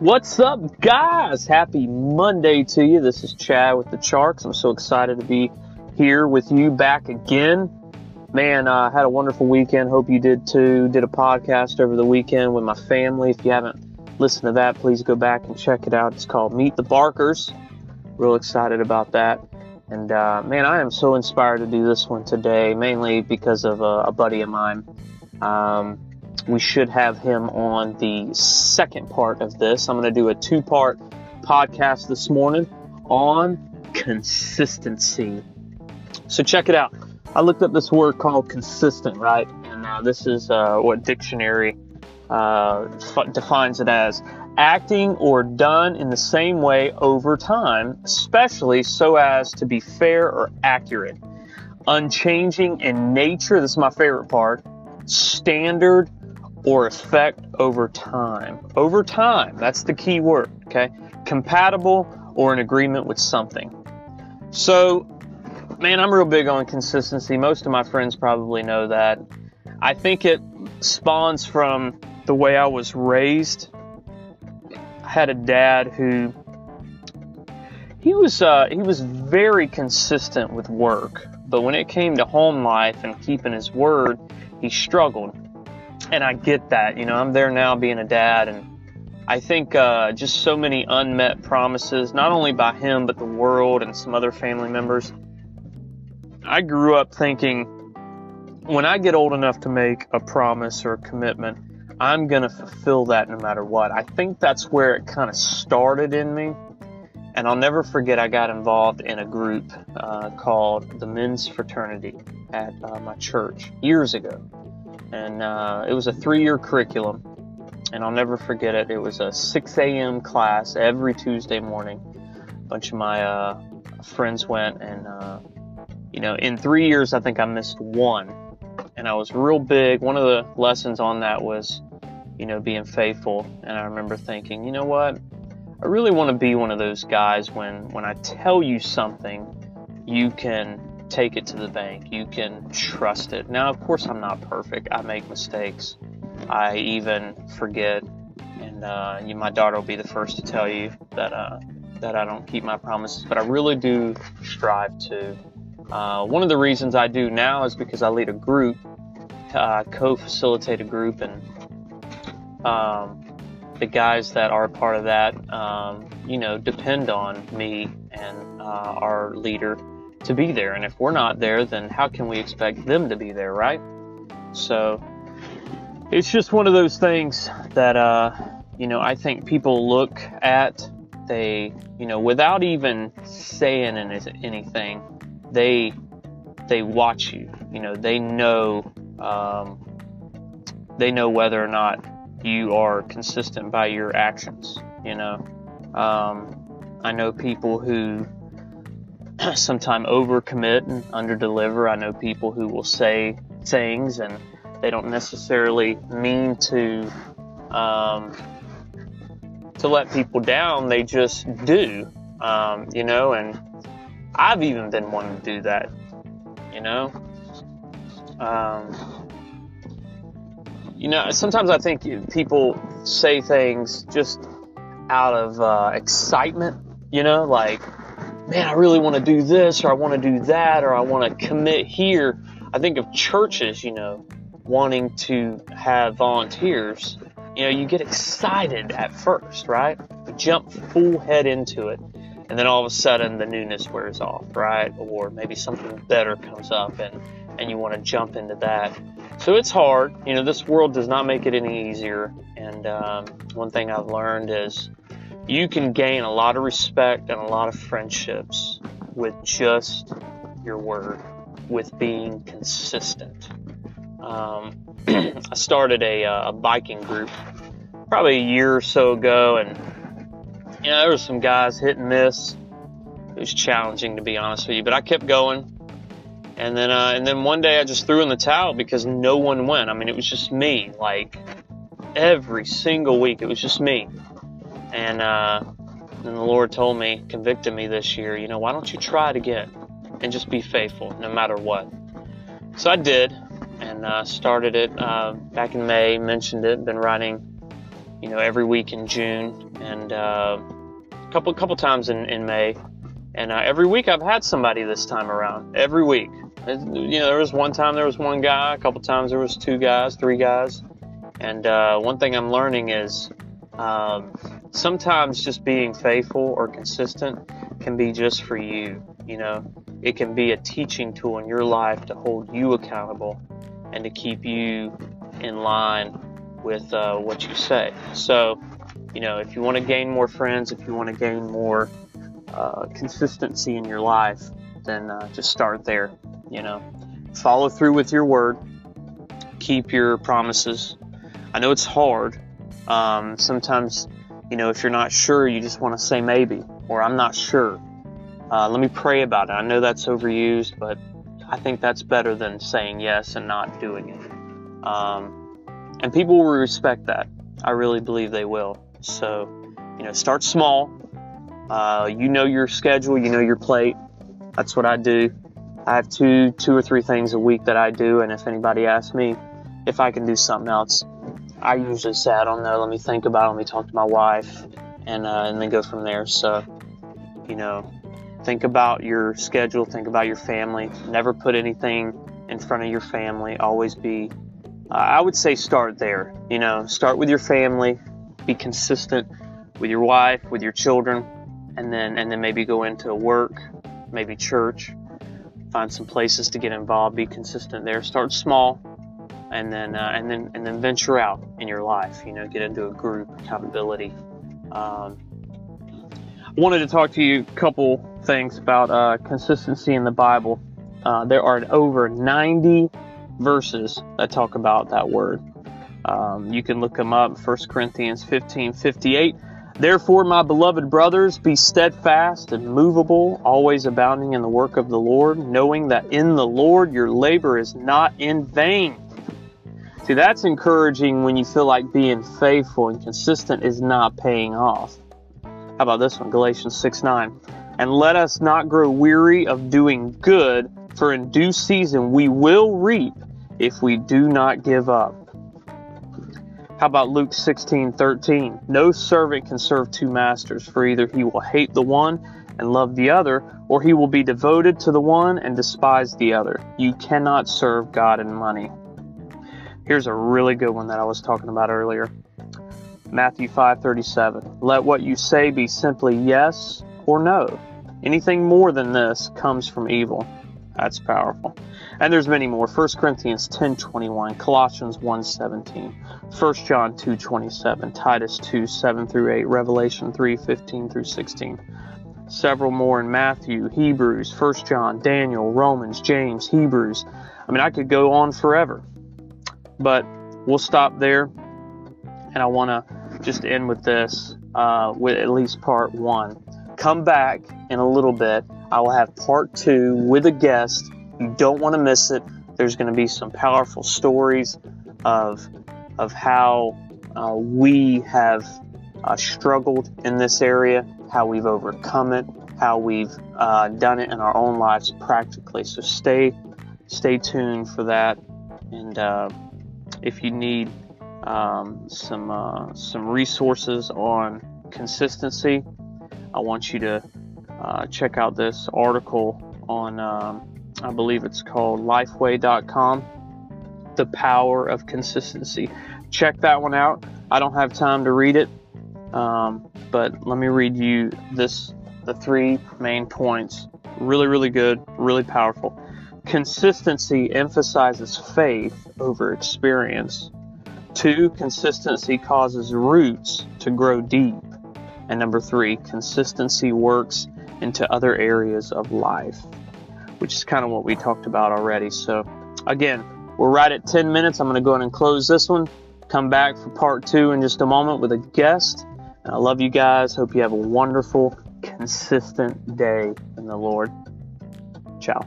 What's up, guys? Happy Monday to you. This is Chad with the Charks. I'm so excited to be here with you back again. Man, I uh, had a wonderful weekend. Hope you did too. Did a podcast over the weekend with my family. If you haven't listened to that, please go back and check it out. It's called Meet the Barkers. Real excited about that. And uh, man, I am so inspired to do this one today, mainly because of a, a buddy of mine. Um, we should have him on the second part of this. I'm going to do a two part podcast this morning on consistency. So check it out. I looked up this word called consistent, right? And uh, this is uh, what dictionary uh, defines it as acting or done in the same way over time, especially so as to be fair or accurate, unchanging in nature. This is my favorite part. Standard or effect over time. Over time, that's the key word, okay? Compatible or in agreement with something. So, man, I'm real big on consistency. Most of my friends probably know that. I think it spawns from the way I was raised. I had a dad who he was uh, he was very consistent with work, but when it came to home life and keeping his word, he struggled and I get that. You know, I'm there now being a dad, and I think uh, just so many unmet promises, not only by him, but the world and some other family members. I grew up thinking when I get old enough to make a promise or a commitment, I'm going to fulfill that no matter what. I think that's where it kind of started in me. And I'll never forget, I got involved in a group uh, called the Men's Fraternity at uh, my church years ago and uh, it was a three-year curriculum. And I'll never forget it. It was a 6 a.m. class every Tuesday morning. A bunch of my uh, friends went, and uh, you know, in three years, I think I missed one. And I was real big. One of the lessons on that was, you know, being faithful. And I remember thinking, you know what? I really want to be one of those guys when when I tell you something, you can take it to the bank. You can trust it. Now, of course, I'm not perfect. I make mistakes. I even forget, and uh, you, my daughter will be the first to tell you that uh, that I don't keep my promises. But I really do strive to. Uh, one of the reasons I do now is because I lead a group, uh, co-facilitate a group, and um, the guys that are part of that, um, you know, depend on me and uh, our leader to be there. And if we're not there, then how can we expect them to be there, right? So it's just one of those things that, uh, you know, I think people look at, they, you know, without even saying anything, they, they watch you, you know, they know, um, they know whether or not you are consistent by your actions, you know. Um, I know people who sometimes overcommit and underdeliver. I know people who will say things and they don't necessarily mean to um, to let people down. They just do, um, you know. And I've even been one to do that, you know. Um, you know, sometimes I think people say things just out of uh, excitement, you know, like man, I really want to do this or I want to do that or I want to commit here. I think of churches, you know, wanting to have volunteers. You know, you get excited at first, right? You jump full head into it. And then all of a sudden the newness wears off, right? Or maybe something better comes up and, and you want to jump into that. So it's hard. You know, this world does not make it any easier. And um, one thing I've learned is you can gain a lot of respect and a lot of friendships with just your word, with being consistent. Um, I started a, uh, a, biking group probably a year or so ago, and you know there were some guys hit and miss. It was challenging to be honest with you, but I kept going. And then, uh, and then one day I just threw in the towel because no one went. I mean, it was just me. Like every single week, it was just me. And, uh, the Lord told me, convicted me this year, you know, why don't you try it again and just be faithful no matter what? So I did and uh, started it uh, back in May, mentioned it, been writing you know, every week in June and uh, a couple couple times in, in May. And uh, every week I've had somebody this time around. Every week. You know, there was one time there was one guy, a couple times there was two guys, three guys. And uh, one thing I'm learning is um, sometimes just being faithful or consistent can be just for you. You know, it can be a teaching tool in your life to hold you accountable and to keep you in line with uh, what you say. So, you know, if you want to gain more friends, if you want to gain more uh, consistency in your life, then uh, just start there. You know, follow through with your word, keep your promises. I know it's hard. Um, sometimes, you know, if you're not sure, you just want to say maybe, or I'm not sure. Uh, let me pray about it. I know that's overused, but I think that's better than saying yes and not doing it. Um, and people will respect that. I really believe they will. So, you know, start small. Uh, you know your schedule, you know your plate. That's what I do. I have two, two or three things a week that I do, and if anybody asks me if I can do something else, I usually say I don't know. Let me think about it. Let me talk to my wife, and uh, and then go from there. So, you know, think about your schedule. Think about your family. Never put anything in front of your family. Always be. Uh, I would say start there. You know, start with your family. Be consistent with your wife, with your children, and then and then maybe go into work, maybe church. Find some places to get involved. Be consistent there. Start small and then uh, and then and then venture out in your life. You know, get into a group accountability. Um, I wanted to talk to you a couple things about uh, consistency in the Bible. Uh, there are over 90 verses that talk about that word. Um, you can look them up. 1 Corinthians 15 58. Therefore, my beloved brothers, be steadfast and movable, always abounding in the work of the Lord, knowing that in the Lord your labor is not in vain. See, that's encouraging when you feel like being faithful and consistent is not paying off. How about this one? Galatians 6 9. And let us not grow weary of doing good, for in due season we will reap if we do not give up. How about Luke 16 13? No servant can serve two masters, for either he will hate the one and love the other, or he will be devoted to the one and despise the other. You cannot serve God and money. Here's a really good one that I was talking about earlier. Matthew 5:37. Let what you say be simply yes or no. Anything more than this comes from evil. That's powerful. And there's many more. 1 Corinthians 10:21, Colossians 1:17, 1 John 2:27, Titus 2:7 through 8, Revelation 3:15 through 16. Several more in Matthew, Hebrews, 1 John, Daniel, Romans, James, Hebrews. I mean, I could go on forever. But we'll stop there. And I want to just end with this, uh, with at least part one. Come back in a little bit. I will have part two with a guest. You don't want to miss it. There's going to be some powerful stories of, of how uh, we have uh, struggled in this area, how we've overcome it, how we've uh, done it in our own lives practically. So stay, stay tuned for that. And, uh, if you need um, some uh, some resources on consistency, I want you to uh, check out this article on um, I believe it's called Lifeway.com. The power of consistency. Check that one out. I don't have time to read it, um, but let me read you this the three main points. Really, really good, really powerful. Consistency emphasizes faith over experience. Two, consistency causes roots to grow deep. And number three, consistency works into other areas of life, which is kind of what we talked about already. So, again, we're right at 10 minutes. I'm going to go ahead and close this one. Come back for part two in just a moment with a guest. And I love you guys. Hope you have a wonderful, consistent day in the Lord. Ciao.